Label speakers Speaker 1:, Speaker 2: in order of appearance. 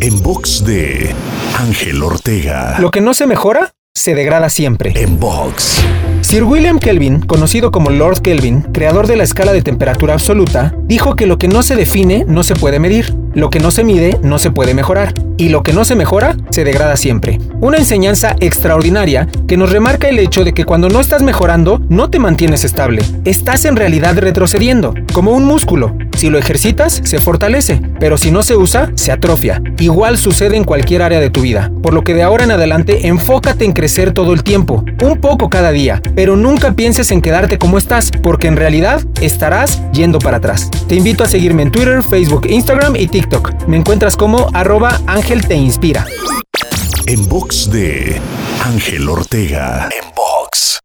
Speaker 1: En box de Ángel Ortega.
Speaker 2: Lo que no se mejora, se degrada siempre.
Speaker 1: En box.
Speaker 2: Sir William Kelvin, conocido como Lord Kelvin, creador de la escala de temperatura absoluta, dijo que lo que no se define no se puede medir, lo que no se mide no se puede mejorar, y lo que no se mejora se degrada siempre. Una enseñanza extraordinaria que nos remarca el hecho de que cuando no estás mejorando, no te mantienes estable, estás en realidad retrocediendo, como un músculo. Si lo ejercitas, se fortalece, pero si no se usa, se atrofia. Igual sucede en cualquier área de tu vida, por lo que de ahora en adelante enfócate en crecer todo el tiempo, un poco cada día, pero nunca pienses en quedarte como estás, porque en realidad estarás yendo para atrás. Te invito a seguirme en Twitter, Facebook, Instagram y TikTok. Me encuentras como arroba Ángel Te Inspira.
Speaker 1: En box de Ángel Ortega. En box.